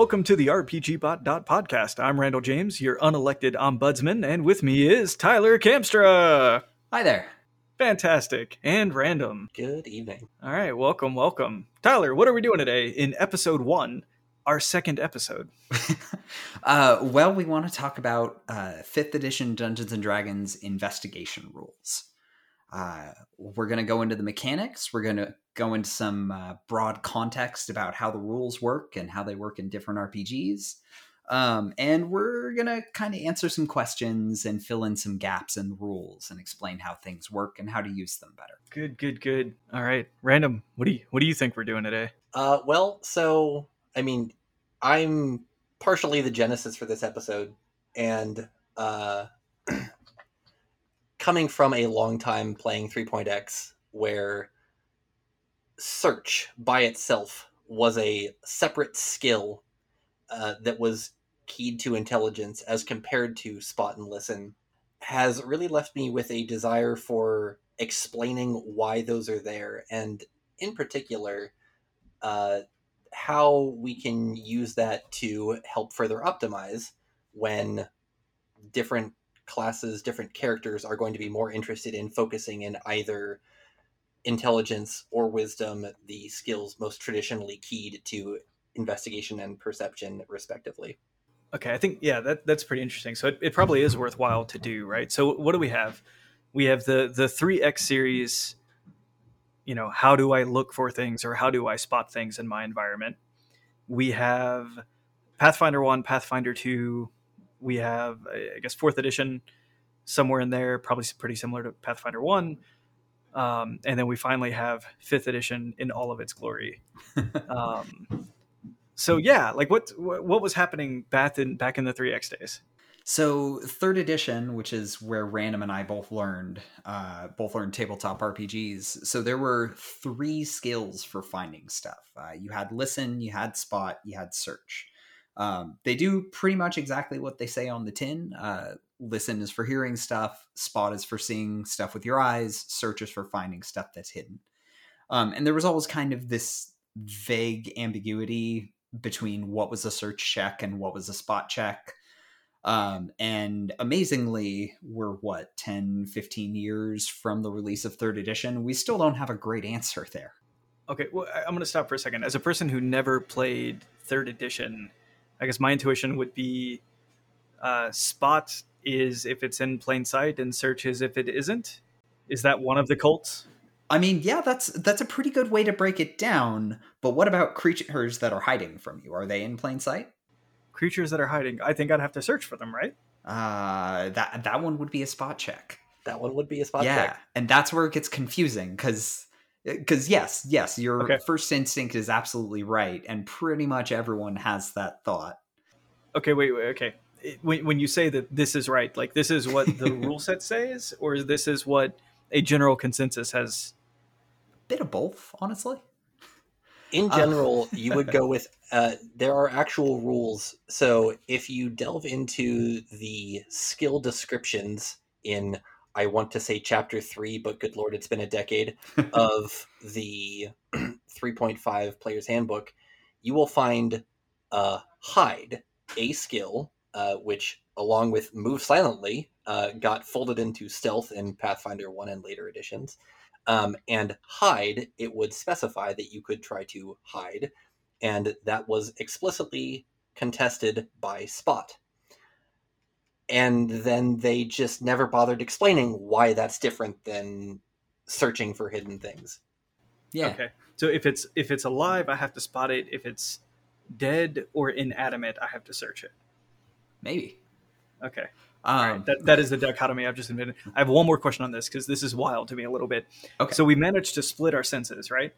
welcome to the RPGBot podcast. I'm Randall James, your unelected ombudsman, and with me is Tyler Kamstra. Hi there. Fantastic and random. Good evening. All right, welcome, welcome. Tyler, what are we doing today in episode one, our second episode? uh, well, we want to talk about uh, 5th edition Dungeons and Dragons investigation rules. Uh, we're going to go into the mechanics. We're going to go into some uh, broad context about how the rules work and how they work in different RPGs. Um, and we're going to kind of answer some questions and fill in some gaps in the rules and explain how things work and how to use them better. Good, good, good. All right, random. What do you what do you think we're doing today? Uh, well, so I mean, I'm partially the genesis for this episode, and uh, coming from a long time playing 3.x, where search by itself was a separate skill uh, that was keyed to intelligence as compared to spot and listen has really left me with a desire for explaining why those are there and in particular uh, how we can use that to help further optimize when different classes different characters are going to be more interested in focusing in either intelligence or wisdom the skills most traditionally keyed to investigation and perception respectively Okay, I think yeah, that that's pretty interesting. So it, it probably is worthwhile to do, right? So what do we have? We have the the three X series. You know, how do I look for things or how do I spot things in my environment? We have Pathfinder one, Pathfinder two. We have I guess fourth edition somewhere in there, probably pretty similar to Pathfinder one. Um, and then we finally have fifth edition in all of its glory. Um, so yeah, like what what was happening back in back in the 3x days? So third edition, which is where Random and I both learned, uh, both learned tabletop RPGs. So there were three skills for finding stuff. Uh, you had listen, you had spot, you had search. Um, they do pretty much exactly what they say on the tin. Uh, listen is for hearing stuff, spot is for seeing stuff with your eyes, search is for finding stuff that's hidden. Um, and there was always kind of this vague ambiguity between what was a search check and what was a spot check. Um, and amazingly, we're what, 10, 15 years from the release of third edition. We still don't have a great answer there. Okay, well, I'm going to stop for a second. As a person who never played third edition, I guess my intuition would be uh, spot is if it's in plain sight and search is if it isn't. Is that one of the cults? I mean, yeah, that's that's a pretty good way to break it down. But what about creatures that are hiding from you? Are they in plain sight? Creatures that are hiding. I think I'd have to search for them, right? Uh, that that one would be a spot check. That one would be a spot yeah, check. Yeah, and that's where it gets confusing because because yes, yes, your Okay. first instinct is absolutely right, and pretty much everyone has that thought. Okay, wait, wait, okay. When, when you say that this is right, like this is what the rule set says, or this is what a general consensus has. a Bit of both, honestly. In Uh, general, you would go with uh, there are actual rules. So if you delve into the skill descriptions in, I want to say chapter three, but good lord, it's been a decade of the 3.5 Player's Handbook, you will find uh, hide, a skill, uh, which along with move silently uh, got folded into stealth in Pathfinder 1 and later editions um, and hide, it would specify that you could try to hide, and that was explicitly contested by Spot. And then they just never bothered explaining why that's different than searching for hidden things. Yeah. Okay, so if it's if it's alive, I have to spot it. If it's dead or inanimate, I have to search it. Maybe. Okay, Um, All right. That, that is the dichotomy I've just invented. I have one more question on this because this is wild to me a little bit. Okay. So we managed to split our senses, right?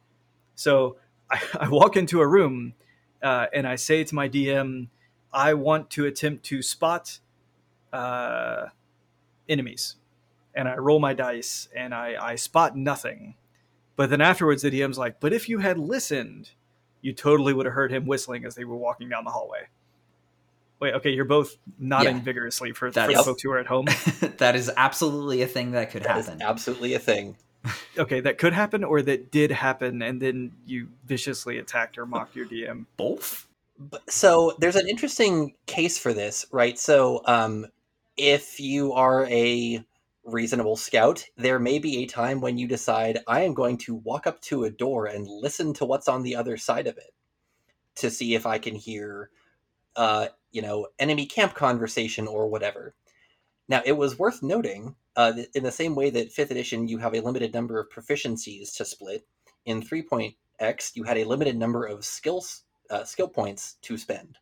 So I, I walk into a room uh, and I say to my DM, I want to attempt to spot uh, enemies. And I roll my dice and I, I spot nothing. But then afterwards, the DM's like, but if you had listened, you totally would have heard him whistling as they were walking down the hallway. Wait, okay, you're both nodding Yeah. vigorously for, for That's- the folks who are at home. that is absolutely a thing that could That is happen. absolutely a thing. okay, that could happen or that did happen, and then you viciously attacked or mocked your DM. Both. So there's an interesting case for this, right? So um, if you are a reasonable scout, there may be a time when you decide, I am going to walk up to a door and listen to what's on the other side of it to see if I can hear, uh, you know, enemy camp conversation or whatever. Now, it was worth noting, uh, in the same way that 5th edition, you have a limited number of proficiencies to split, in 3.x, you had a limited number of skills, uh, skill points to spend.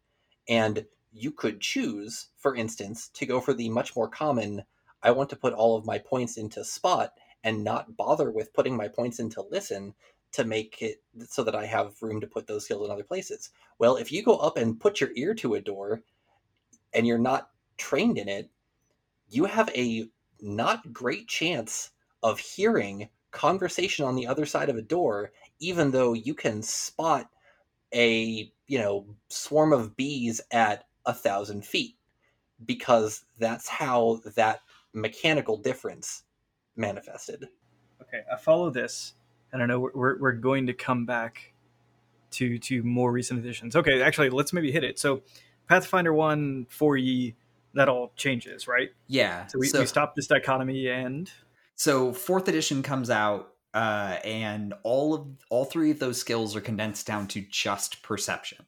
And you could choose, for instance, to go for the much more common I want to put all of my points into spot and not bother with putting my points into listen to make it so that I have room to put those skills in other places. Well, if you go up and put your ear to a door and you're not trained in it, you have a not great chance of hearing conversation on the other side of a door, even though you can spot a, you know, swarm of bees at a thousand feet because that's how that mechanical difference manifested. Okay, I follow this, and I know we're, we're, going to come back to to more recent editions. Okay, actually, let's maybe hit it. So, Pathfinder one four E that all changes, right? Yeah. So we, so, we stop this dichotomy and so fourth edition comes out, uh, and all of all three of those skills are condensed down to just perception.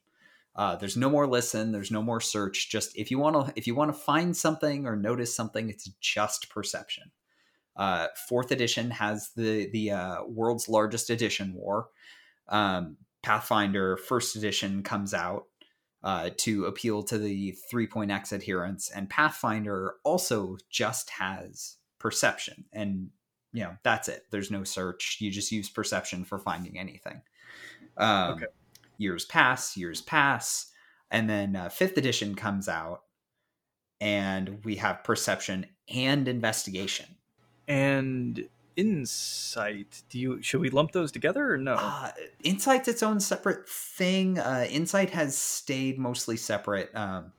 Uh, there's no more listen. There's no more search. Just if you want to, if you want to find something or notice something, it's just perception. Uh, fourth edition has the the uh, world's largest edition war. Um, Pathfinder first edition comes out uh, to appeal to the three point X adherents, and Pathfinder also just has perception, and you know that's it. There's no search. You just use perception for finding anything. Um, okay years pass, years pass, and then uh, fifth edition comes out, and we have perception and investigation and insight. Do you should we lump those together or no? Uh, insight's its own separate thing. Uh, insight has stayed mostly separate. Um,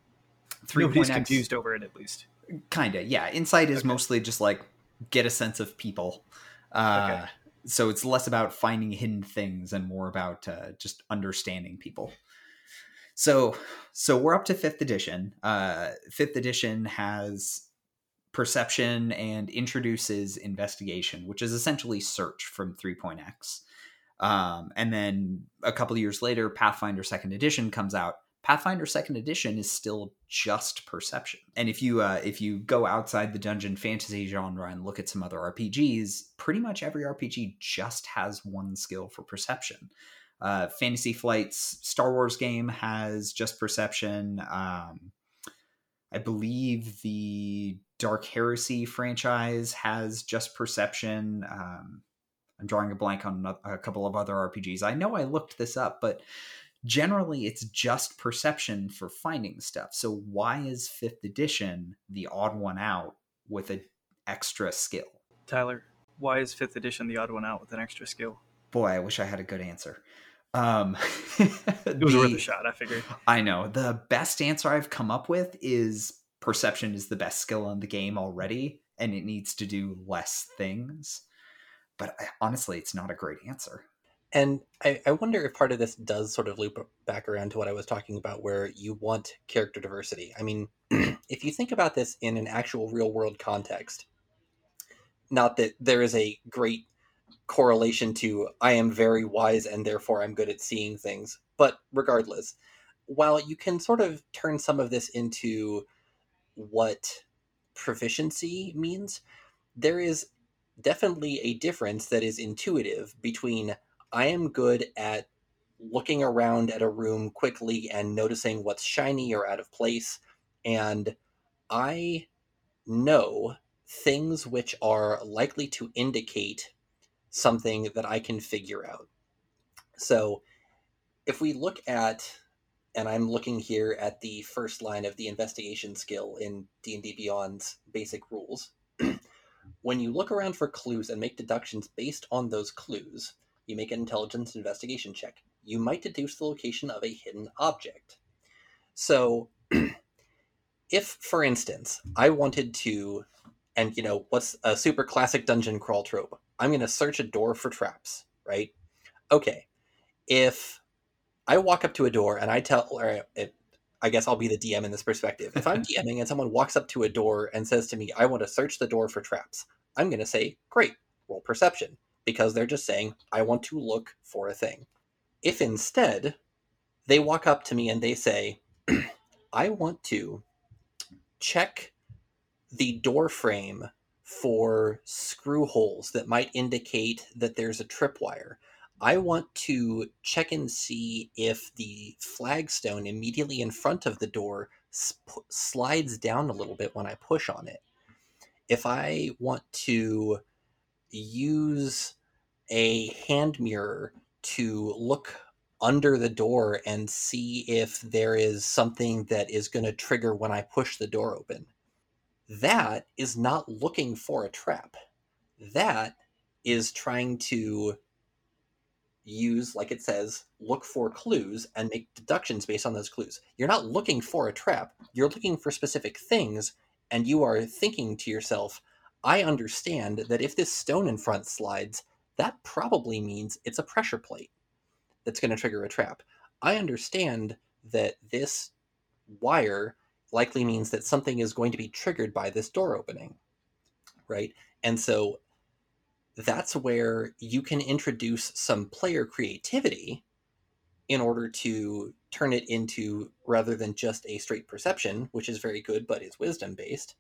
three Nobody's confused over it, at least. Kinda, yeah. Insight is okay. mostly just like get a sense of people. Uh, okay so it's less about finding hidden things and more about uh, just understanding people. So so we're up to fifth edition. Uh fifth edition has perception and introduces investigation which is essentially search from 3.x um, and then a couple years later pathfinder second edition comes out Pathfinder Second Edition is still just perception. And if you uh, if you go outside the dungeon fantasy genre and look at some other RPGs, pretty much every RPG just has one skill for perception. Uh, Fantasy Flight's Star Wars game has just perception. Um, I believe the Dark Heresy franchise has just perception. Um, I'm drawing a blank on a couple of other RPGs. I know I looked this up, but generally it's just perception for finding stuff. So why is fifth edition the odd one out with an extra skill? Tyler, why is fifth edition the odd one out with an extra skill? Boy, I wish I had a good answer. Um, it was the, worth a shot, I figured. I know. The best answer I've come up with is perception is the best skill in the game already, and it needs to do less things. But honestly, it's not a great answer. And I, I wonder if part of this does sort of loop back around to what I was talking about, where you want character diversity. I mean, if you think about this in an actual real world context, not that there is a great correlation to I am very wise and therefore I'm good at seeing things, but regardless, while you can sort of turn some of this into what proficiency means, there is definitely a difference that is intuitive between I am good at looking around at a room quickly and noticing what's shiny or out of place. And I know things which are likely to indicate something that I can figure out. So if we look at and I'm looking here at the first line of the investigation skill in D&D Beyond's basic rules. when you look around for clues and make deductions based on those clues, you make an intelligence investigation check. You might deduce the location of a hidden object. So, if, for instance, I wanted to, and you know, what's a super classic dungeon crawl trope? I'm going to search a door for traps, right? Okay. If I walk up to a door and I tell, or it, I guess I'll be the DM in this perspective. If I'm DMing and someone walks up to a door and says to me, I want to search the door for traps, I'm going to say, great, roll perception, because they're just saying, I want to look for a thing. If instead they walk up to me and they say, I want to check the door frame for screw holes that might indicate that there's a tripwire. I want to check and see if the flagstone immediately in front of the door sp- slides down a little bit when I push on it. If I want to use a hand mirror to look under the door and see if there is something that is going to trigger when I push the door open. That is not looking for a trap. That is trying to use, like it says, look for clues and make deductions based on those clues. You're not looking for a trap, you're looking for specific things, and you are thinking to yourself, I understand that if this stone in front slides, that probably means it's a pressure plate that's going to trigger a trap. I understand that this wire likely means that something is going to be triggered by this door opening, right? And so that's where you can introduce some player creativity in order to turn it into rather than just a straight perception, which is very good but is wisdom based,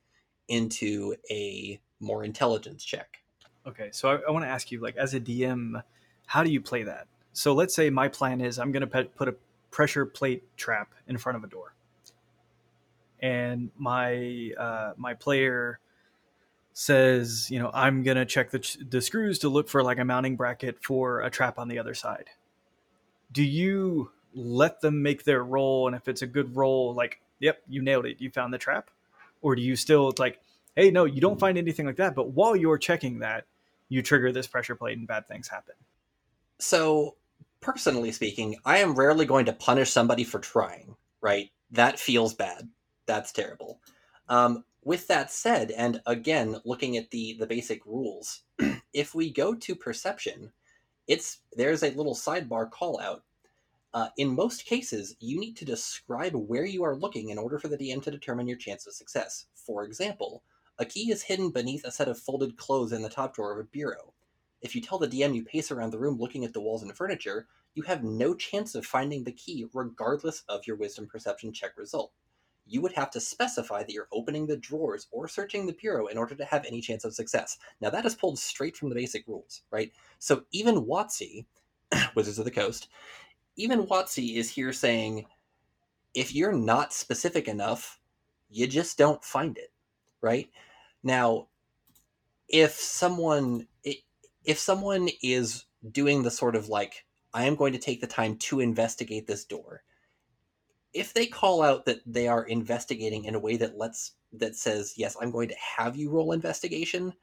into a more intelligence check. Okay, so I, I want to ask you, like, as a DM, how do you play that? So let's say my plan is I'm going to put a pressure plate trap in front of a door, and my uh, my player says, you know, I'm going to check the, the screws to look for like a mounting bracket for a trap on the other side. Do you let them make their roll? And if it's a good roll, like, yep, you nailed it, you found the trap? Or do you still, like, hey, no, you don't find anything like that. But while you're checking that, you trigger this pressure plate and bad things happen. So, personally speaking, I am rarely going to punish somebody for trying, right? That feels bad. That's terrible. Um, with that said, and again, looking at the the basic rules, if we go to perception, it's there's a little sidebar call out. Uh, in most cases, you need to describe where you are looking in order for the DM to determine your chance of success. For example, a key is hidden beneath a set of folded clothes in the top drawer of a bureau. If you tell the DM you pace around the room looking at the walls and furniture, you have no chance of finding the key regardless of your wisdom perception check result you would have to specify that you're opening the drawers or searching the bureau in order to have any chance of success. Now, that is pulled straight from the basic rules, right? So even WotC, Wizards of the Coast, even WotC is here saying if you're not specific enough, you just don't find it, right? Now, if someone if someone is doing the sort of like I am going to take the time to investigate this door if they call out that they are investigating in a way that lets that says yes i'm going to have you roll investigation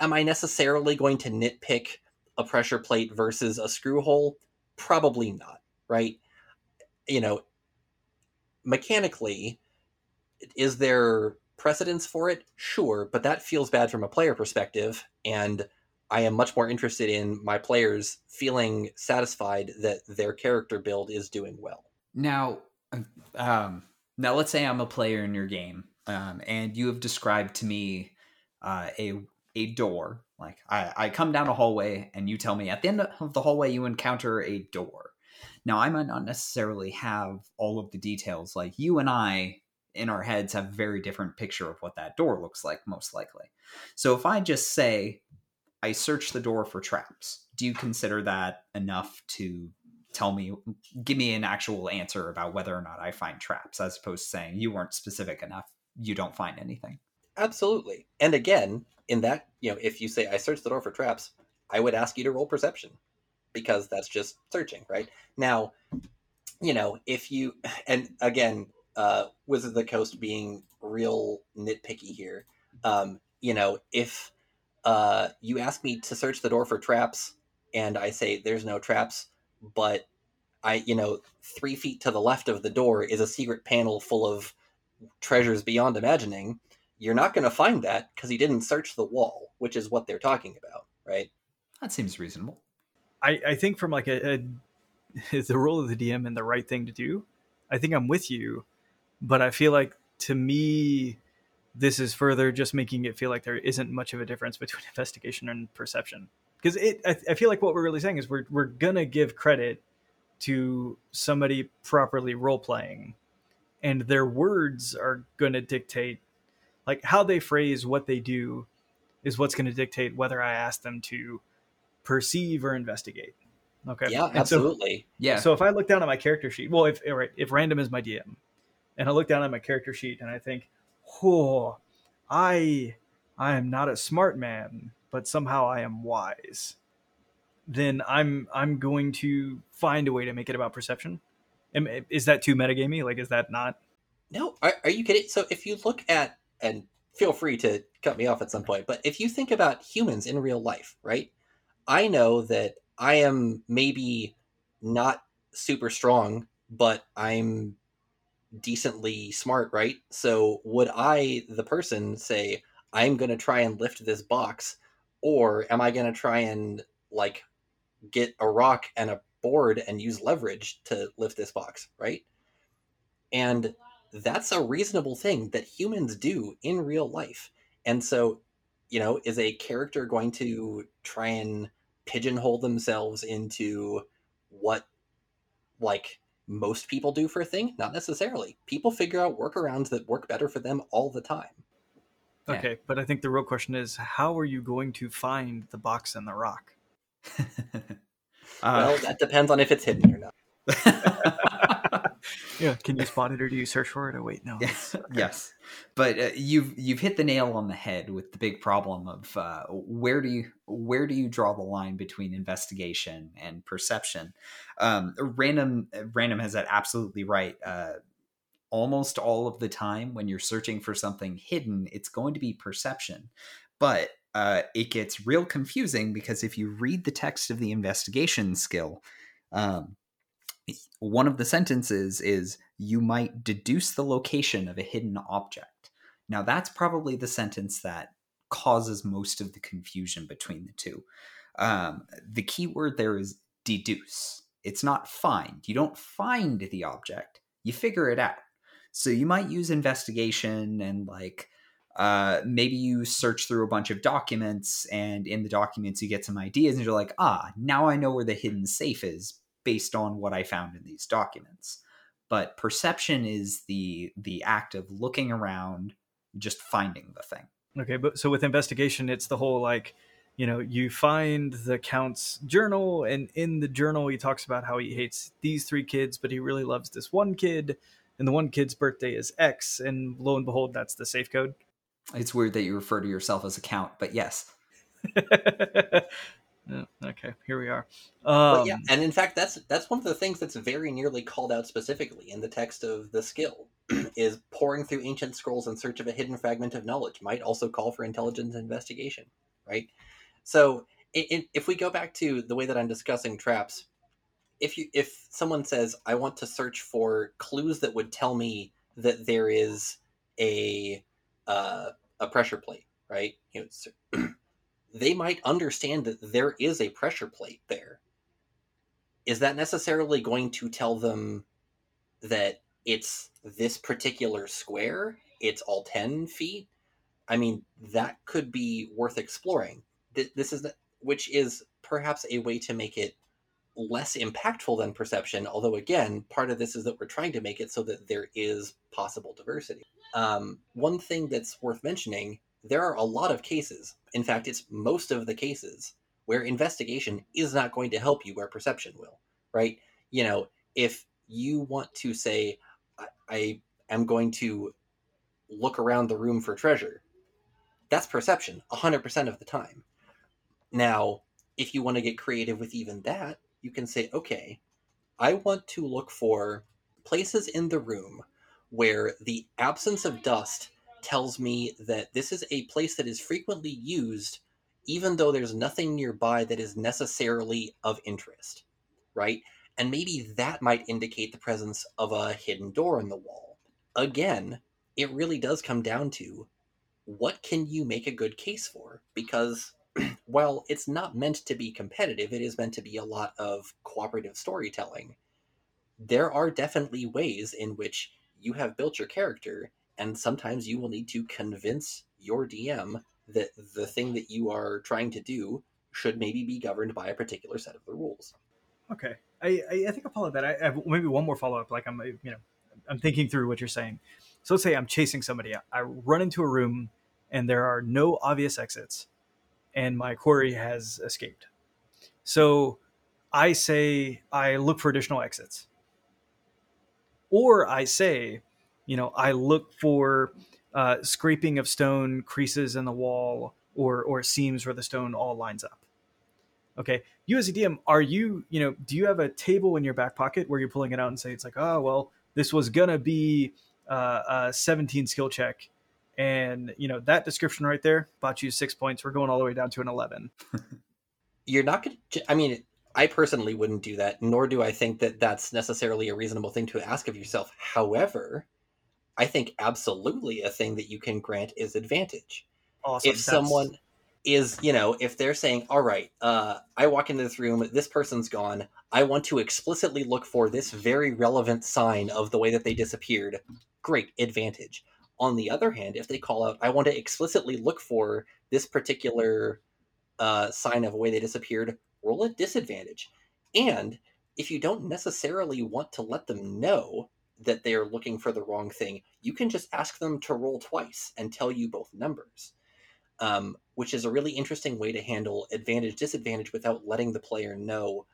am i necessarily going to nitpick a pressure plate versus a screw hole? Probably not right? You know mechanically is there precedence for it sure but that feels bad from a player perspective and i am much more interested in my players feeling satisfied that their character build is doing well now um, now let's say I'm a player in your game, um, and you have described to me uh, a a door. Like I, I come down a hallway, and you tell me at the end of the hallway you encounter a door. Now I might not necessarily have all of the details. Like you and I in our heads have very different picture of what that door looks like, most likely. So if I just say I search the door for traps, do you consider that enough to tell me give me an actual answer about whether or not i find traps as opposed to saying you weren't specific enough you don't find anything absolutely. And again in that you know if you say i searched the door for traps i would ask you to roll perception because that's just searching right? Now you know if you and again uh wizard of the coast being real nitpicky here um you know if uh you ask me to search the door for traps and i say there's no traps but I, you know, three feet to the left of the door is a secret panel full of treasures beyond imagining. You're not going to find that because he didn't search the wall, which is what they're talking about, right? That seems reasonable. I, I think from like a, a the role of the DM and the right thing to do. I think I'm with you, but I feel like to me, this is further just making it feel like there isn't much of a difference between investigation and perception. Because it, I, I feel like what we're really saying is we're we're gonna give credit to somebody properly role playing, and their words are gonna dictate, like how they phrase what they do, is what's going to dictate whether I ask them to perceive or investigate. Okay. Yeah, And so- absolutely. Yeah. so if I look down at my character sheet, well, if if random is my DM, and I look down at my character sheet and I think, "Oh, I, I am not a smart man, but somehow I am wise," then I'm I'm going to find a way to make it about perception. Is that too metagamey? Like, is that not? No, are, are you kidding? So if you look at, and feel free to cut me off at some point, but if you think about humans in real life, right? I know that I am maybe not super strong, but I'm decently smart, right? So would I, the person, say, I'm going to try and lift this box, or am I going to try and, like, get a rock and a board and use leverage to lift this box, right? And that's a reasonable thing that humans do in real life. And so, you know, is a character going to try and pigeonhole themselves into what like most people do for a thing? Not necessarily. People figure out workarounds that work better for them all the time. Yeah. Okay, but I think the real question is, how are you going to find the box and the rock? Uh, well, that depends on if it's hidden or not. Yeah, can you spot it or do you search for it? Oh wait, no. yes, yes, but uh, you've you've hit the nail on the head with the big problem of uh, where do you where do you draw the line between investigation and perception? Um, random random has that absolutely right. Uh, almost all of the time when you're searching for something hidden, it's going to be perception, but uh, it gets real confusing because if you read the text of the investigation skill. Um, one of the sentences is you might deduce the location of a hidden object. Now, that's probably the sentence that causes most of the confusion between the two. Um, the key word there is deduce. It's not find. You don't find the object, you figure it out. So you might use investigation and like uh, maybe you search through a bunch of documents, and in the documents you get some ideas, and you're like, ah, now I know where the hidden safe is based on what I found in these documents. But perception is the the act of looking around, just finding the thing. Okay, but so with investigation, it's the whole like, you know, you find the count's journal, and in the journal, he talks about how he hates these three kids, but he really loves this one kid, and the one kid's birthday is X, and lo and behold, that's the safe code. It's weird that you refer to yourself as a count, but yes. Yeah, okay, here we are. Um, yeah, and in fact, that's that's one of the things that's very nearly called out specifically in the text of the skill is poring through ancient scrolls in search of a hidden fragment of knowledge might also call for intelligence investigation, right? So i i if we go back to the way that I'm discussing traps, if you if someone says I want to search for clues that would tell me that there is a uh, a pressure plate, right? You know, they might understand that there is a pressure plate there. Is that necessarily going to tell them that it's this particular square? It's all 10 feet? I mean, that could be worth exploring. This is, the- which is perhaps a way to make it less impactful than perception. Although, again, part of this is that we're trying to make it so that there is possible diversity. Um, one thing that's worth mentioning there are a lot of cases, in fact, it's most of the cases, where investigation is not going to help you where perception will, right? You know, if you want to say, I, I am going to look around the room for treasure, that's perception 100% of the time. Now, if you want to get creative with even that, you can say, okay, I want to look for places in the room where the absence of dust tells me that this is a place that is frequently used even though there's nothing nearby that is necessarily of interest, right? And maybe that might indicate the presence of a hidden door in the wall. Again, it really does come down to what can you make a good case for? Because while it's not meant to be competitive, it is meant to be a lot of cooperative storytelling. There are definitely ways in which you have built your character, and sometimes you will need to convince your DM that the thing that you are trying to do should maybe be governed by a particular set of the rules. Okay, I I, think I'll follow that. I, I have maybe one more follow up. Like I'm you know I'm thinking through what you're saying. So let's say I'm chasing somebody. I run into a room and there are no obvious exits, and my quarry has escaped. So I say I look for additional exits, or I say, you know, I look for uh, scraping of stone, creases in the wall, or or seams where the stone all lines up. Okay, you as a DM, are you, you know, do you have a table in your back pocket where you're pulling it out and say it's like, oh well, this was gonna be uh, a 17 skill check, and you know that description right there bought you six points. We're going all the way down to an 11. You're not gonna. I mean, I personally wouldn't do that, nor do I think that that's necessarily a reasonable thing to ask of yourself. However, I think absolutely a thing that you can grant is advantage. Awesome. If someone is, you know, if they're saying, all right, uh, I walk into this room, this person's gone, I want to explicitly look for this very relevant sign of the way that they disappeared, great, advantage. On the other hand, if they call out, I want to explicitly look for this particular uh, sign of a way they disappeared, roll a disadvantage. And if you don't necessarily want to let them know that they are looking for the wrong thing, you can just ask them to roll twice and tell you both numbers, um, which is a really interesting way to handle advantage disadvantage without letting the player know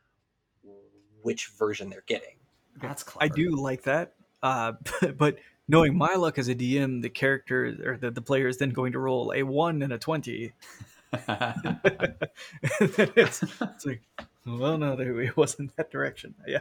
which version they're getting. That's clever. I do like that, uh, but knowing my luck as a DM, the character or the, the player is then going to roll a one and a twenty. it's, it's like, well, no, it wasn't that direction. Yeah.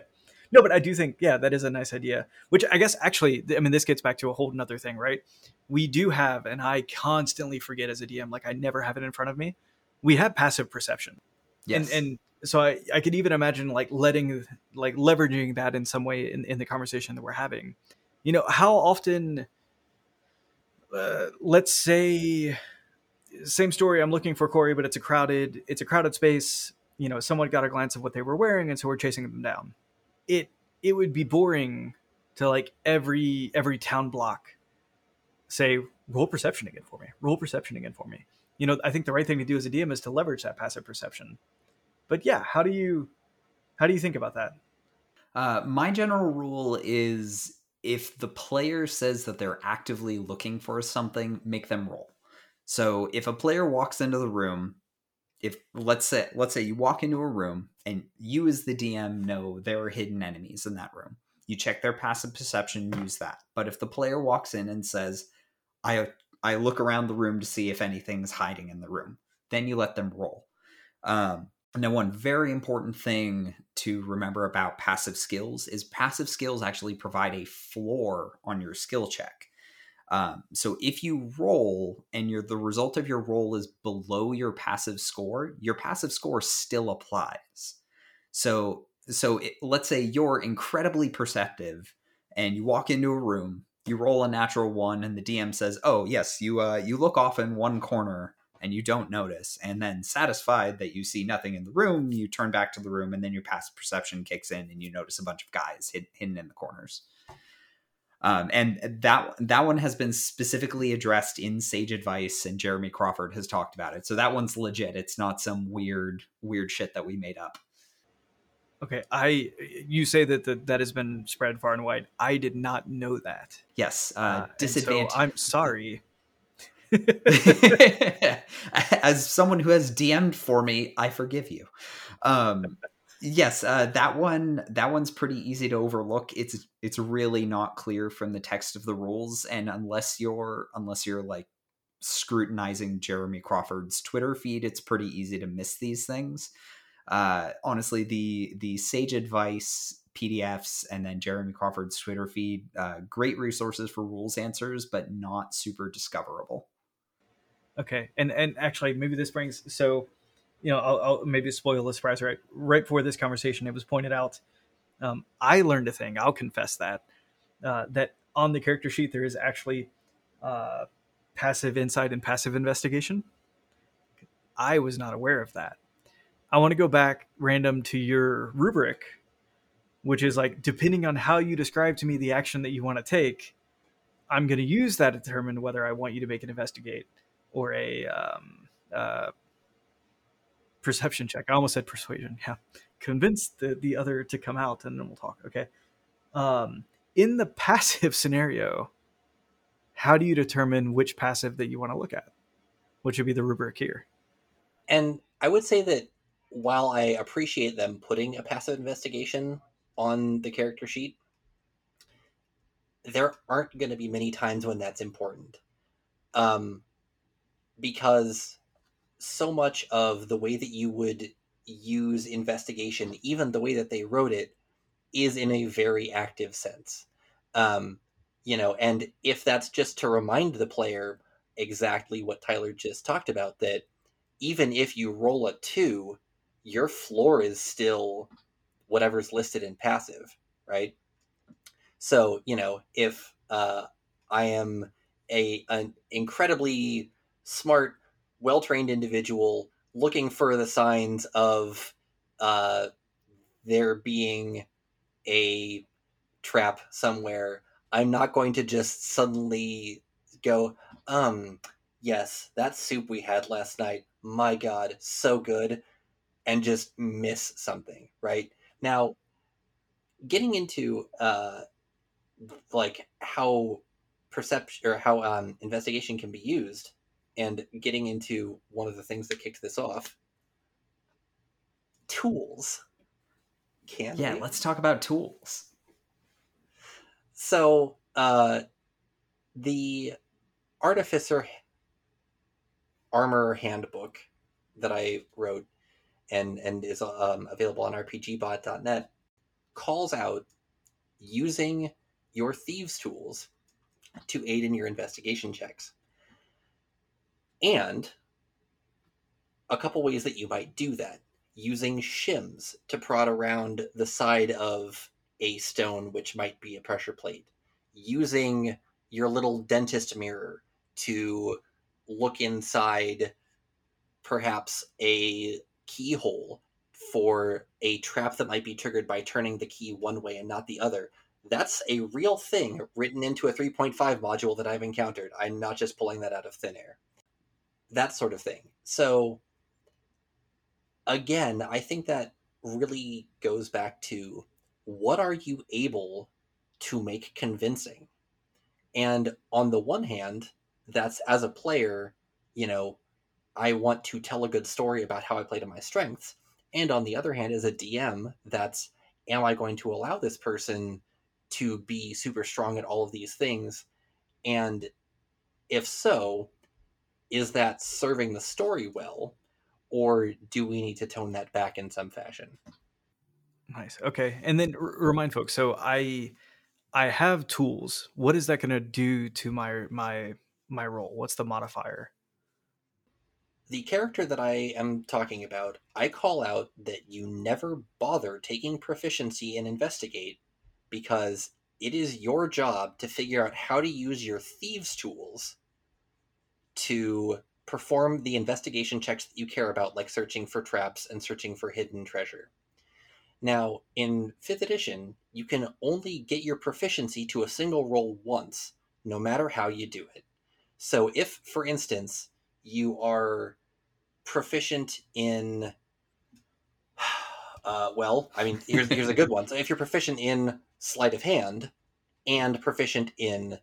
No, but I do think, yeah, that is a nice idea. Which I guess actually, I mean, this gets back to a whole nother thing, right? We do have, and I constantly forget as a DM, like I never have it in front of me. We have passive perception. yes. And, and so I, I could even imagine like letting, like leveraging that in some way in, in the conversation that we're having. You know, how often, uh, let's say, same story. I'm looking for Corey, but it's a crowded, it's a crowded space. You know, someone got a glance of what they were wearing, and so we're chasing them down it it would be boring to like every every town block say roll perception again for me. Roll perception again for me. You know i think the right thing to do as a dm is to leverage that passive perception. But yeah how do you how do you think about that? Uh, my general rule is if the player says that they're actively looking for something, make them roll. So if a player walks into the room, if let's say let's say you walk into a room and you as the DM know there are hidden enemies in that room. You check their passive perception, use that. But if the player walks in and says, "I I look around the room to see if anything's hiding in the room," then you let them roll. Um, now, one very important thing to remember about passive skills is passive skills actually provide a floor on your skill check. Um, so if you roll and your the result of your roll is below your passive score, your passive score still applies. So so it, let's say you're incredibly perceptive and you walk into a room, you roll a natural one, and the DM says, "Oh yes, you uh, you look off in one corner and you don't notice, and then satisfied that you see nothing in the room, you turn back to the room, and then your passive perception kicks in, and you notice a bunch of guys hid, hidden in the corners." Um, and that that one has been specifically addressed in Sage Advice, and Jeremy Crawford has talked about it. So that one's legit. It's not some weird weird shit that we made up. okay i you say that the, that has been spread far and wide i did not know that Yes, uh, Uh, and so i'm sorry As someone who has DM'd for me, I forgive you. Um, yes, uh, that one that one's pretty easy to overlook. It's it's really not clear from the text of the rules, and unless you're unless you're like scrutinizing Jeremy Crawford's Twitter feed, it's pretty easy to miss these things. Uh, honestly, the the sage advice PDFs and then Jeremy Crawford's Twitter feed, uh, great resources for rules answers, but not super discoverable. Okay, and and actually, maybe this brings so, you know, I'll, I'll maybe spoil the surprise. Right, right before this conversation, it was pointed out. Um, I learned a thing. I'll confess that uh, that on the character sheet there is actually uh, passive insight and passive investigation. I was not aware of that. I want to go back random to your rubric, which is like depending on how you describe to me the action that you want to take, I'm going to use that to determine whether I want you to make an investigate or a um, uh, perception check. I almost said persuasion. Yeah, convince the the other to come out, and then we'll talk. Okay. Um, in the passive scenario, how do you determine which passive that you want to look at? Which would be the rubric here. And I would say that while I appreciate them putting a passive investigation on the character sheet, there aren't going to be many times when that's important. Um, because so much of the way that you would use investigation, even the way that they wrote it, is in a very active sense. Um, you know, and if that's just to remind the player exactly what Tyler just talked about, that even if you roll a two, your floor is still whatever's listed in passive, right? So, you know, if uh, I am a an incredibly smart, well trained individual looking for the signs of uh, there being a trap somewhere, I'm not going to just suddenly go, um, yes, that soup we had last night, my God, so good, and just miss something, right? Now, getting into uh, like how perception or how um, investigation can be used and getting into one of the things that kicked this off tools can yeah we? let's talk about tools so uh the artificer armorer handbook that i wrote and and is um, available on rpgbot.net calls out using your thieves tools to aid in your investigation checks. And a couple ways that you might do that using shims to prod around the side of a stone, which might be a pressure plate, using your little dentist mirror to look inside perhaps a keyhole for a trap that might be triggered by turning the key one way and not the other that's a real thing written into a 3.5 module that I've encountered. I'm not just pulling that out of thin air. That sort of thing. So, again, I think that really goes back to what are you able to make convincing? And on the one hand, that's as a player, you know, I want to tell a good story about how I play to my strengths. And on the other hand, as a DM, that's am I going to allow this person to be super strong at all of these things? And if so, is that serving the story well? Or do we need to tone that back in some fashion? Nice. Okay. And then r- remind folks, so I I have tools. What is that going to do to my my my roll? What's the modifier? The character that I am talking about, I call out that you never bother taking proficiency in investigate because it is your job to figure out how to use your thieves tools to perform the investigation checks that you care about like searching for traps and searching for hidden treasure. Now in 5th edition you can only get your proficiency to a single roll once no matter how you do it. So if for instance you are proficient in uh, well i mean here's, here's a good one. So if you're proficient in sleight of hand and proficient in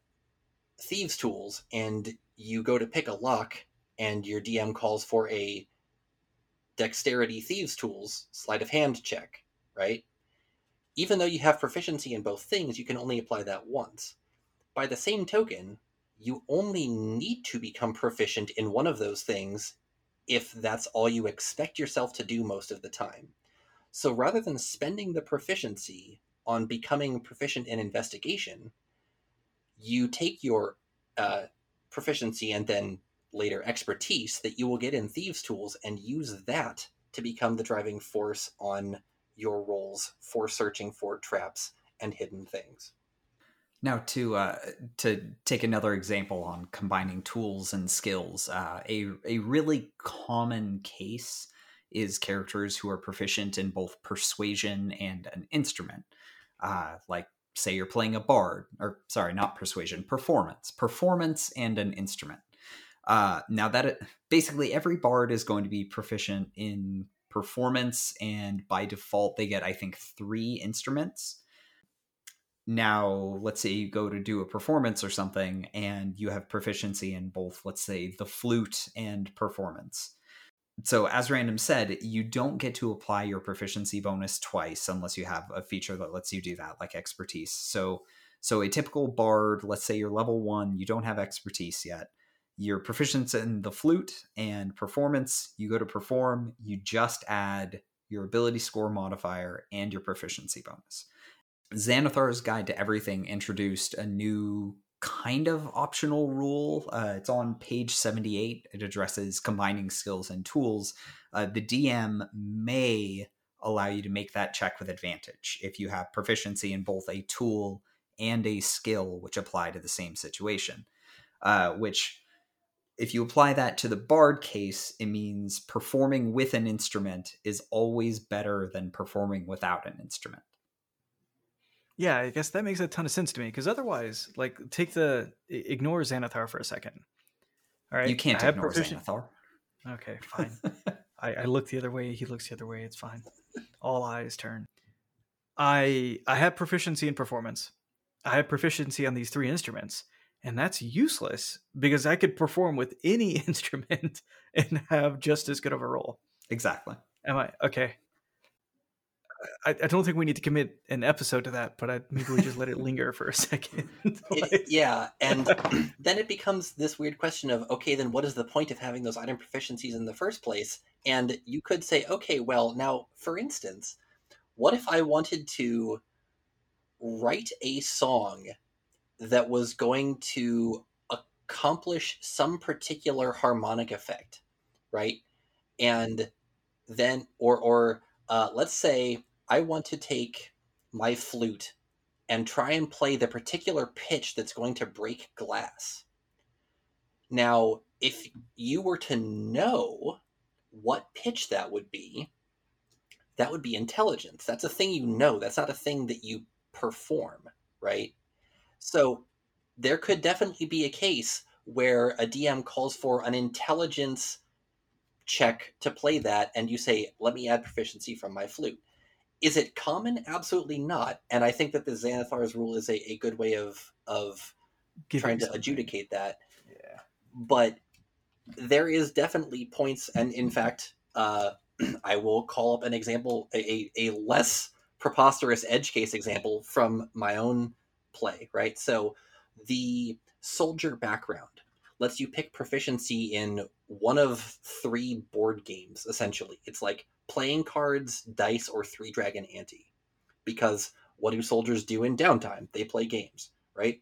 thieves tools and you go to pick a lock and your dm calls for a dexterity thieves tools sleight of hand check right? Even though you have proficiency in both things you can only apply that once. By the same token you only need to become proficient in one of those things if that's all you expect yourself to do most of the time. So rather than spending the proficiency on becoming proficient in investigation, you take your uh, proficiency and then later expertise that you will get in thieves tools and use that to become the driving force on your rolls for searching for traps and hidden things. Now, to uh, to take another example on combining tools and skills, uh, a a really common case is characters who are proficient in both persuasion and an instrument. Uh, like, say, you're playing a bard, or sorry, not persuasion, performance, performance and an instrument. Uh, now that it, basically every bard is going to be proficient in performance, and by default they get, I think, three instruments now let's say you go to do a performance or something and you have proficiency in both let's say the flute and performance so as random said you don't get to apply your proficiency bonus twice unless you have a feature that lets you do that like expertise. So so a typical bard let's say you're level one you don't have expertise yet. You're proficient in the flute and performance you go to perform you just add your ability score modifier and your proficiency bonus. Xanathar's Guide to Everything introduced a new kind of optional rule. Uh, it's on page 78. It addresses combining skills and tools. Uh, the DM may allow you to make that check with advantage if you have proficiency in both a tool and a skill which apply to the same situation. Uh, which, if you apply that to the bard case, it means performing with an instrument is always better than performing without an instrument. Yeah, I guess that makes a ton of sense to me because otherwise, like, take the ignore Xanathar for a second. All right, you can't I ignore. Xanathar. Okay, fine. I, I look the other way. He looks the other way. It's fine. All eyes turn. I I have proficiency in performance. I have proficiency on these three instruments, and that's useless because I could perform with any instrument and have just as good of a roll. Exactly. Am I okay? I, I, don't think we need to commit an episode to that, but I, maybe we just let it linger for a second. like... it, yeah, and then it becomes this weird question of okay, then what is the point of having those item proficiencies in the first place? And you could say, okay, well, now for instance, what if I wanted to write a song that was going to accomplish some particular harmonic effect, right? And then, or or uh, let's say I want to take my flute and try and play the particular pitch that's going to break glass. Now, if you were to know what pitch that would be, that would be intelligence. That's a thing you know. That's not a thing that you perform, right? So there could definitely be a case where a DM calls for an intelligence check to play that, and you say, let me add proficiency from my flute. Is it common? Absolutely not. And I think that the Xanathar's rule is a, a good way of of Give trying to adjudicate that. Yeah. But there is definitely points, and in fact, uh, I will call up an example, a, a less preposterous edge case example from my own play, right? So the soldier background lets you pick proficiency in one of three board games, essentially. It's like playing cards, dice, or three dragon ante. Because what do soldiers do in downtime? They play games, right?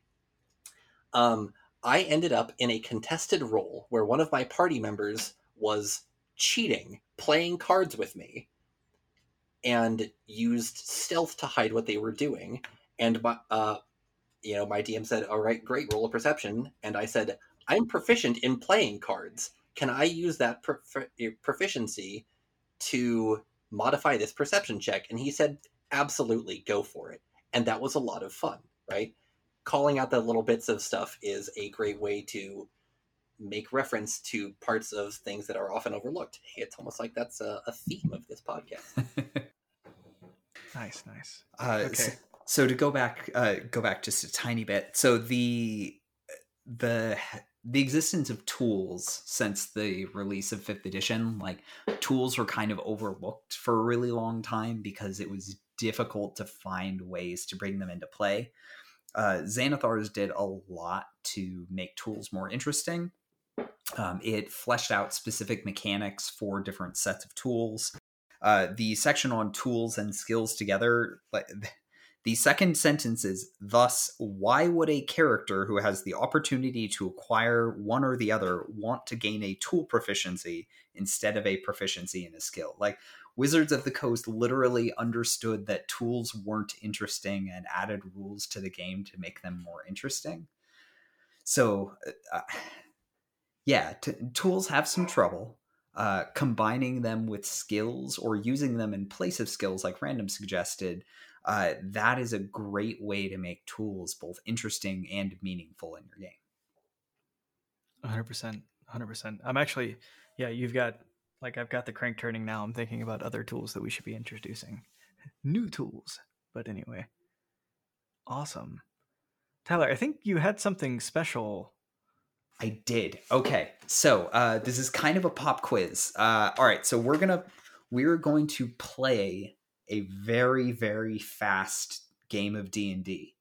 Um, I ended up in a contested roll where one of my party members was cheating, playing cards with me, and used stealth to hide what they were doing. And my, uh, you know, my DM said, "All right, great, roll a perception." And I said, "I'm proficient in playing cards. Can I use that prof- proficiency to modify this perception check? And he said, absolutely, go for it. And that was a lot of fun, right? Calling out the little bits of stuff is a great way to make reference to parts of things that are often overlooked. It's almost like that's a, a theme of this podcast. nice, nice. Uh, okay. So, so, to go back, uh, go back just a tiny bit. So the the the existence of tools since the release of fifth edition like tools were kind of overlooked for a really long time because it was difficult to find ways to bring them into play. Uh, xanathars did a lot to make tools more interesting. Um, it fleshed out specific mechanics for different sets of tools. Uh, the section on tools and skills together like The second sentence is Thus, why would a character who has the opportunity to acquire one or the other want to gain a tool proficiency instead of a proficiency in a skill? Like, Wizards of the Coast literally understood that tools weren't interesting and added rules to the game to make them more interesting. So, uh, yeah, t- tools have some trouble. Uh, combining them with skills or using them in place of skills, like Random suggested, uh, that is a great way to make tools both interesting and meaningful in your game. 100%. 100%. I'm actually, yeah, you've got, like, I've got the crank turning now. I'm thinking about other tools that we should be introducing. New tools. But anyway, awesome. Tyler, I think you had something special I did. Okay. So uh, this is kind of a pop quiz. Uh, all right. So we're gonna we're going to play a very very fast game of D and D,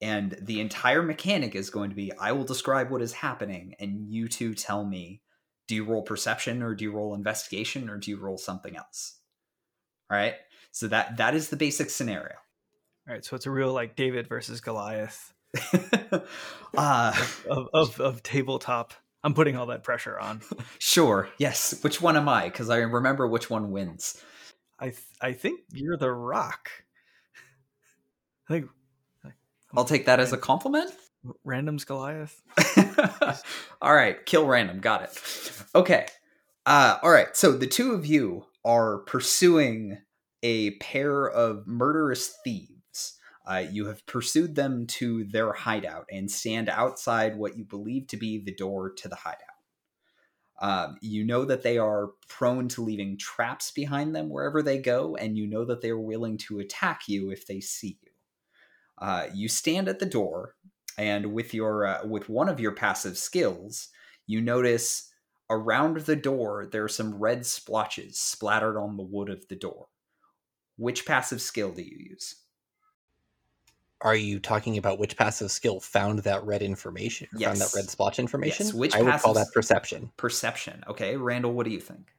and the entire mechanic is going to be I will describe what is happening, and you two tell me do you roll perception or do you roll investigation or do you roll something else? All right. So that that is the basic scenario. All right. So it's a real like David versus Goliath uh, of, of, of tabletop. I'm putting all that pressure on. Sure. Yes. Which one am I? Because I remember which one wins. I th- I think you're the Rock. I think. I'll take that as a compliment. Random's Goliath. all right, kill random. Got it. Okay. Uh, all right. So the two of you are pursuing a pair of murderous thieves uh, you have pursued them to their hideout and stand outside what you believe to be the door to the hideout. Um, you know that they are prone to leaving traps behind them wherever they go, and you know that they are willing to attack you if they see you. Uh, you stand at the door, and with your uh, with one of your passive skills, you notice around the door there are some red splotches splattered on the wood of the door. Which passive skill do you use? Are you talking about which passive skill found that red information? Yes. Found that red splotch information? Yes. Which I would call that perception. Perception. Okay, Randall, what do you think?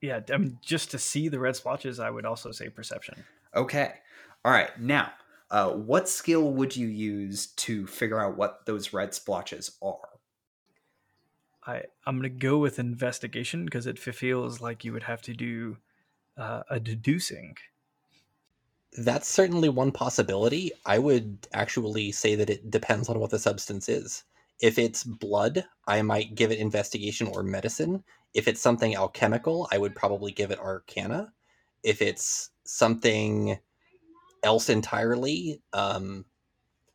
Yeah, I mean, just to see the red splotches, I would also say perception. Okay. All right. Now, uh, what skill would you use to figure out what those red splotches are? I I'm gonna go with investigation because it feels like you would have to do uh, a deducing that's certainly one possibility. I would actually say that it depends on what the substance is. If it's blood, I might give it investigation or medicine. If it's something alchemical, I would probably give it arcana. If it's something else entirely, um,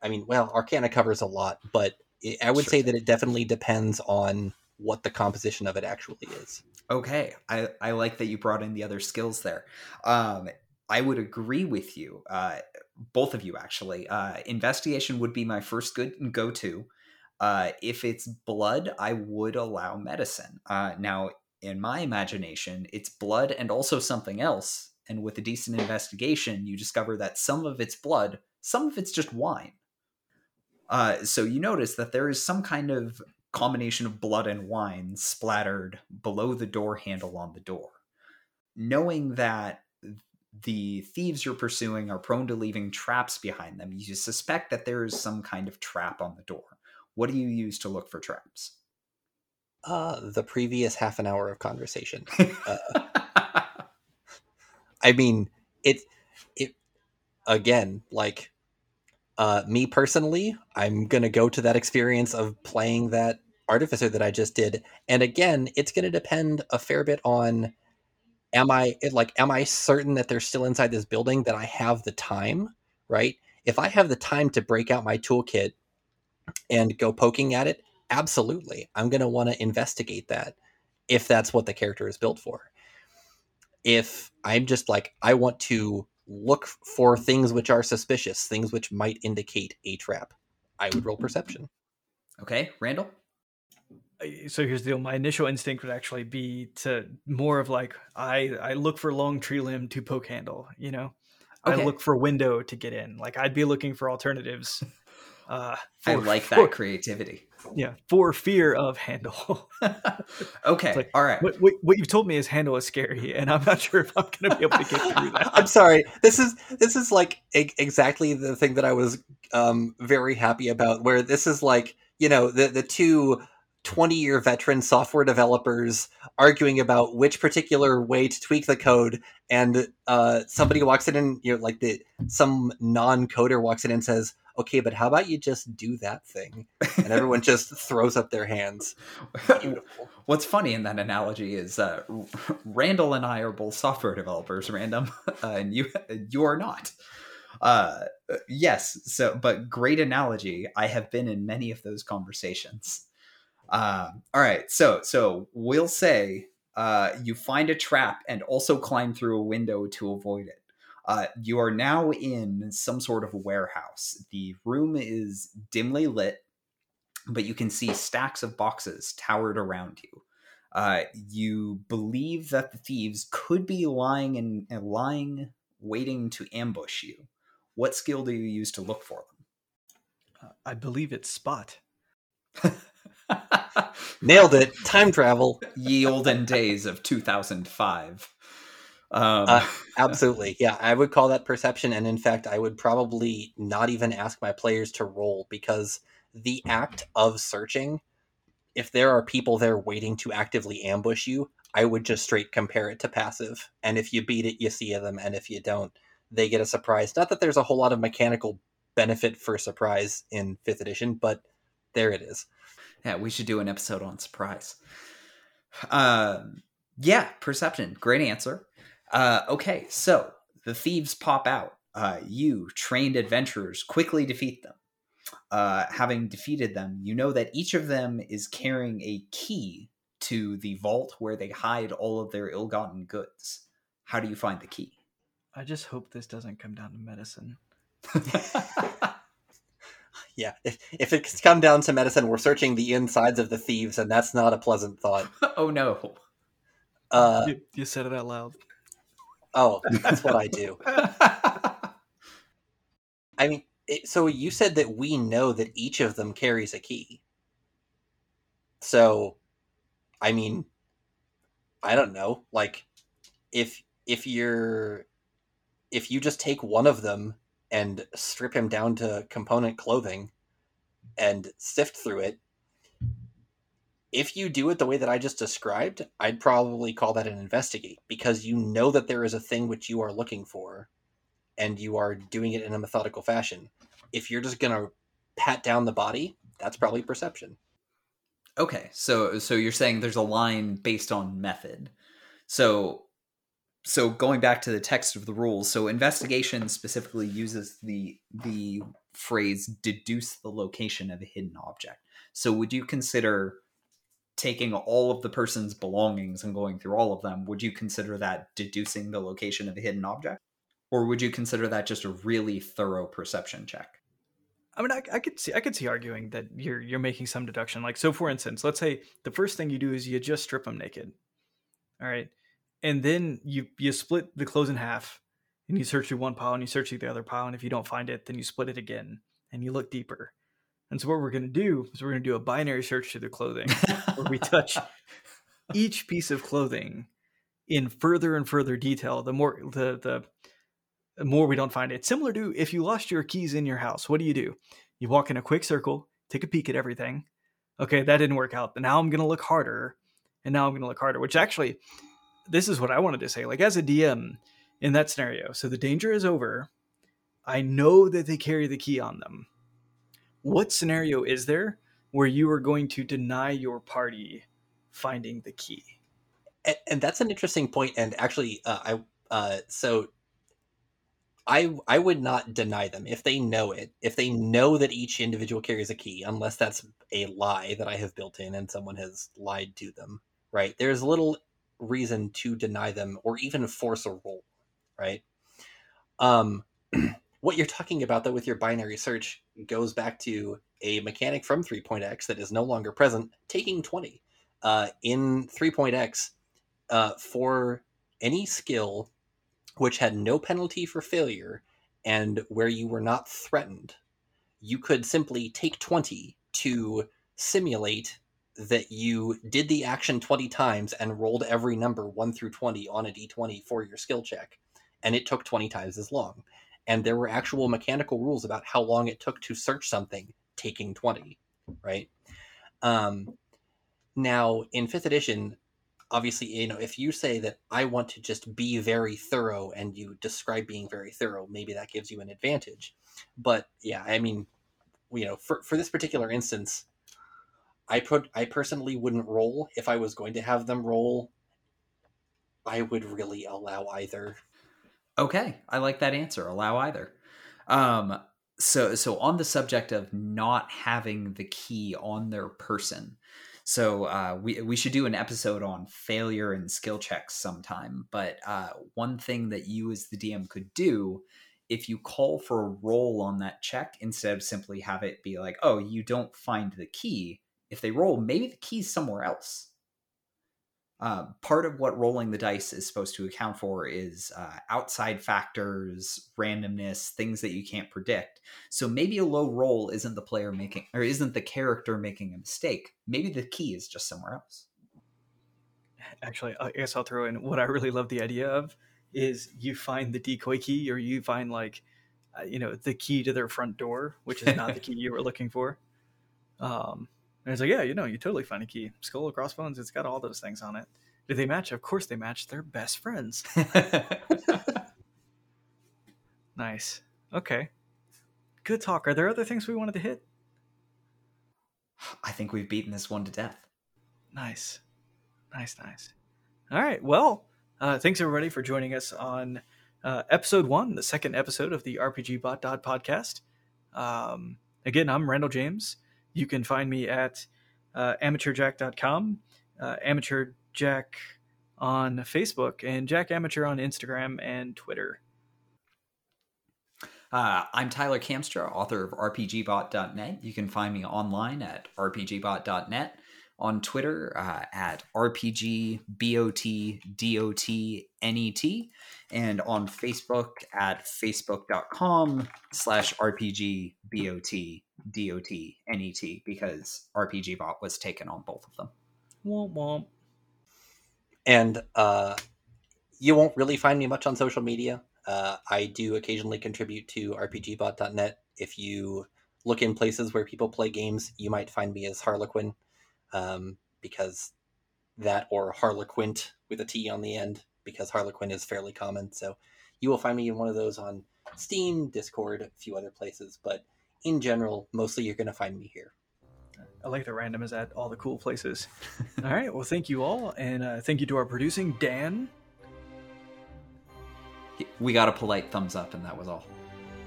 I mean, well, arcana covers a lot, but it, I would sure. say that it definitely depends on what the composition of it actually is. Okay, I, I like that you brought in the other skills there. Um, I would agree with you, uh, both of you actually. Uh, investigation would be my first good go to. Uh, if it's blood, I would allow medicine. Uh, now, in my imagination, it's blood and also something else. And with a decent investigation, you discover that some of it's blood, some of it's just wine. Uh, so you notice that there is some kind of combination of blood and wine splattered below the door handle on the door. Knowing that the thieves you're pursuing are prone to leaving traps behind them. You suspect that there is some kind of trap on the door. What do you use to look for traps? Uh, the previous half an hour of conversation. uh, I mean, it, it, again, like, uh, me personally, I'm going to go to that experience of playing that artificer that I just did. And again, it's going to depend a fair bit on am I like am I certain that they're still inside this building that I have the time, right? If I have the time to break out my toolkit and go poking at it, absolutely. I'm going to want to investigate that if that's what the character is built for. If I'm just like I want to look for things which are suspicious, things which might indicate a trap, I would roll perception. Okay, Randall? So here's the deal my initial instinct would actually be to more of like i i look for long tree limb to poke handle you know okay. i look for window to get in like i'd be looking for alternatives Uh, I for- like for- that creativity. Yeah, for fear of handle. okay, like, all right. what, what, what you've told me is handle is scary, and I'm not sure if I'm going to be able to get through that. I'm sorry. This is this is like exactly the thing that I was um, very happy about. Where this is like you know the the two 20 year veteran software developers arguing about which particular way to tweak the code, and uh, somebody walks in and you know like the some non coder walks in and says. Okay, but how about you just do that thing? And everyone just throws up their hands. Beautiful. What's funny in that analogy is uh, Randall and I are both software developers, Random, uh, and you you are not. Uh, yes, so but great analogy. I have been in many of those conversations. Uh, all right, so so we'll say uh, you find a trap and also climb through a window to avoid it. Uh, you are now in some sort of warehouse. The room is dimly lit, but you can see stacks of boxes towered around you. Uh, you believe that the thieves could be lying and uh, lying, waiting to ambush you. What skill do you use to look for Uh, I believe it's spot. Nailed it. Time travel. Ye olden days of 2005. Um, Uh, Absolutely. Yeah, I would call that perception. And in fact, I would probably not even ask my players to roll because the act of searching, if there are people there waiting to actively ambush you, I would just straight compare it to passive. And if you beat it, you see them. And if you don't, they get a surprise. Not that there's a whole lot of mechanical benefit for surprise in fifth edition, but there it is. Yeah, we should do an episode on surprise. Um, yeah, perception. Great answer. Uh, okay, so the thieves pop out. Uh, you, trained adventurers, quickly defeat them. Uh, having defeated them, you know that each of them is carrying a key to the vault where they hide all of their ill-gotten goods. How do you find the key? I just hope this doesn't come down to medicine. Yeah, if, if it's come down to medicine, we're searching the insides of the thieves, and that's not a pleasant thought. oh no. Uh, you, you said it out loud. oh, that's what I do. I mean, it, so you said that we know that each of them carries a key. So, I mean, I don't know. Like, if if you're if you just take one of them and strip him down to component clothing and sift through it, if you do it the way that I just described, I'd probably call that an investigate because you know that there is a thing which you are looking for and you are doing it in a methodical fashion. If you're just going to pat down the body, that's probably perception. Okay, so so you're saying there's a line based on method. So so going back to the text of the rules, so investigation specifically uses the the phrase deduce the location of a hidden object. So would you consider taking all of the person's belongings and going through all of them, would you consider that deducing the location of a hidden object? Or would you consider that just a really thorough perception check? I mean, I, I could see, I could see arguing that you're you're making some deduction. Like, so for instance, let's say the first thing you do is you just strip them naked, all right, and then you you split the clothes in half, and you search through one pile and you search through the other pile, and if you don't find it, then you split it again and you look deeper. And so what we're gonna do is we're gonna do a binary search through the clothing, where we touch each piece of clothing in further and further detail. The more the the the more we don't find it. Similar to if you lost your keys in your house, what do you do? You walk in a quick circle, take a peek at everything. Okay, that didn't work out. But now I'm going to look harder, and now I'm going to look harder. Which actually, this is what I wanted to say. Like as a DM in that scenario, so the danger is over. I know that they carry the key on them. What scenario is there where you are going to deny your party finding the key? And, and that's an interesting point. And actually, uh, I uh, so I I would not deny them if they know it. If they know that each individual carries a key, unless that's a lie that I have built in and someone has lied to them, right? There's a little reason to deny them or even force a roll, right? Um, what you're talking about though with your binary search goes back to a mechanic from 3.x that is no longer present, taking 20. Uh, in 3.x, uh, for any skill which had no penalty for failure and where you were not threatened, you could simply take 20 to simulate that you did the action 20 times and rolled every number 1 through 20 on a d20 for your skill check and it took 20 times as long. And there were actual mechanical rules about how long it took to search something taking 20 right? Um, now in fifth edition obviously you know if you say that i want to just be very thorough and you describe being very thorough maybe that gives you an advantage. But yeah i mean you know for, for this particular instance i put i personally wouldn't roll if i was going to have them roll i would really allow either Okay, I like that answer. Allow either. Um, so so on the subject of not having the key on their person. So uh, we we should do an episode on failure and skill checks sometime. But uh, one thing that you as the DM could do if you call for a roll on that check instead of simply have it be like, oh, you don't find the key. If they roll, maybe the key's somewhere else. Uh, part of what rolling the dice is supposed to account for is uh, outside factors, randomness, things that you can't predict. So maybe a low roll isn't the player making, or isn't the character making a mistake. Maybe the key is just somewhere else. Actually, I guess I'll throw in what I really love the idea of is you find the decoy key or you find like, uh, you know, the key to their front door, which is not the key you were looking for. Um, and it's like, yeah, you know, you totally find a key. Skull or crossbones, it's got all those things on it. Do they match? Of course they match. They're best friends. nice. Okay. Good talk. Are there other things we wanted to hit? I think we've beaten this one to death. Nice. Nice, nice. All right. Well, uh, thanks everybody for joining us on uh, episode one, the second episode of the RPG Bot podcast. Um, again, I'm Randall James. You can find me at uh, amateurjack.com, uh, amateurjack on Facebook, and Jack Amateur on Instagram and Twitter. Uh, I'm Tyler Kamstra, author of RPGbot.net. You can find me online at RPGbot.net, on Twitter uh, at RPGBOTDOTNET, and on Facebook at facebook.com slash RPGBOT D O T N E T because RPG Bot was taken on both of them. Womp womp. And uh, you won't really find me much on social media. Uh, I do occasionally contribute to RPGbot.net. If you look in places where people play games, you might find me as Harlequin, um, because that or Harlequint with a T on the end, because Harlequin is fairly common. So you will find me in one of those on Steam, Discord, a few other places. But in general, mostly you're going to find me here. I like the random is at all the cool places. all right. Well, thank you all. And uh, thank you to our producing, Dan. We got a polite thumbs up, and that was all.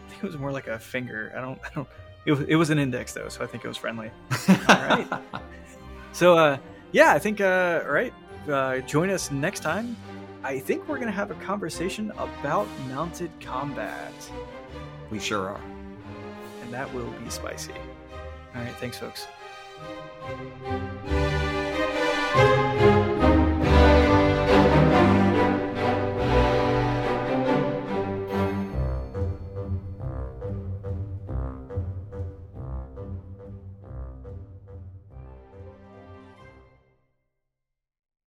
I think it was more like a finger. I don't, I don't, it was, it was an index, though, so I think it was friendly. all right. So, uh, yeah, I think, uh, all right. Uh, join us next time. I think we're going to have a conversation about mounted combat. We sure are and that will be spicy. All right, thanks, folks.